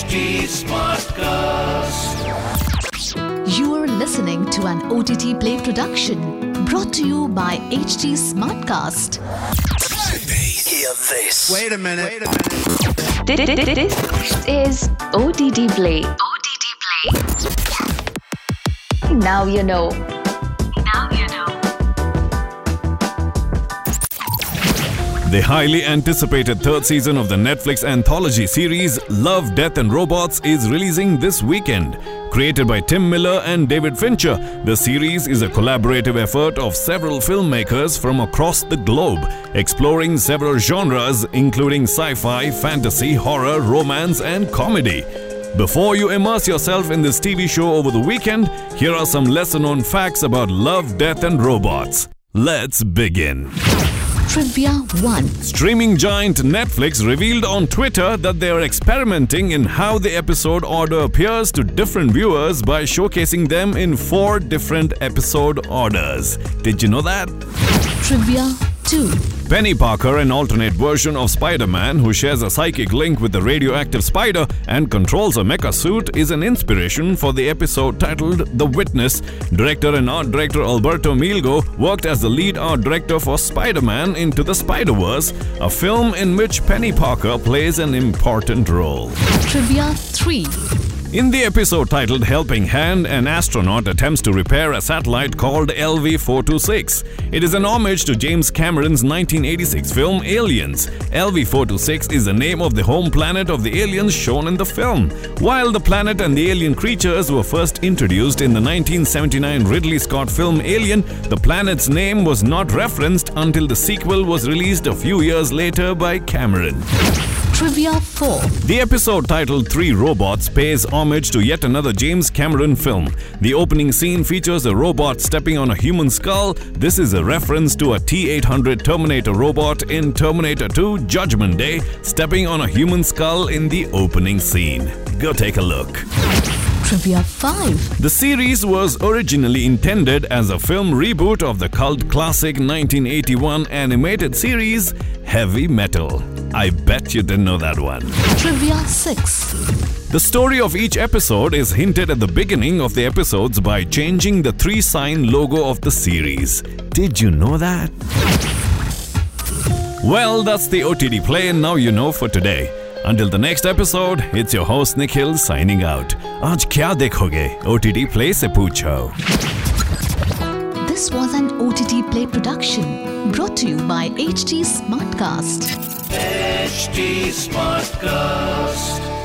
HT Smartcast. You are listening to an OTT Play production brought to you by HT Smartcast. Hear this. Wait a minute. This is OTT Play. OTT Play. Now you know. The highly anticipated third season of the Netflix anthology series Love, Death and Robots is releasing this weekend. Created by Tim Miller and David Fincher, the series is a collaborative effort of several filmmakers from across the globe, exploring several genres including sci-fi, fantasy, horror, romance and comedy. Before you immerse yourself in this TV show over the weekend, here are some lesser known facts about Love, Death and Robots. Let's begin. Trivia 1. Streaming giant Netflix revealed on Twitter that they are experimenting in how the episode order appears to different viewers by showcasing them in four different episode orders. Did you know that? Trivia 2. Peni Parker, an alternate version of Spider Man who shares a psychic link with the radioactive spider and controls a mecha suit, is an inspiration for the episode titled The Witness. Director and art director Alberto Mielgo worked as the lead art director for Spider Man Into the Spider Verse, a film in which Peni Parker plays an important role. Trivia 3. In the episode titled Helping Hand, an astronaut attempts to repair a satellite called LV 426. It is an homage to James Cameron's 1986 film Aliens. LV 426 is the name of the home planet of the aliens shown in the film. While the planet and the alien creatures were first introduced in the 1979 Ridley Scott film Alien, the planet's name was not referenced until the sequel was released a few years later by Cameron. Trivia 4. The episode titled Three Robots pays homage to yet another James Cameron film. The opening scene features a robot stepping on a human skull. This is a reference to a T 800 Terminator robot in Terminator 2 Judgment Day, stepping on a human skull in the opening scene. Go take a look. Trivia 5. The series was originally intended as a film reboot of the cult classic 1981 animated series Heavy Metal. I bet you didn't know that one. Trivia 6. The story of each episode is hinted at the beginning of the episodes by changing the three sign logo of the series. Did you know that? Well, that's the OTT play, and now you know for today. Until the next episode, it's your host Nikhil signing out. आज क्या देखोगे? OTT Play से पूछो. This was an OTT Play production brought to you by HT Smartcast. HT Smartcast.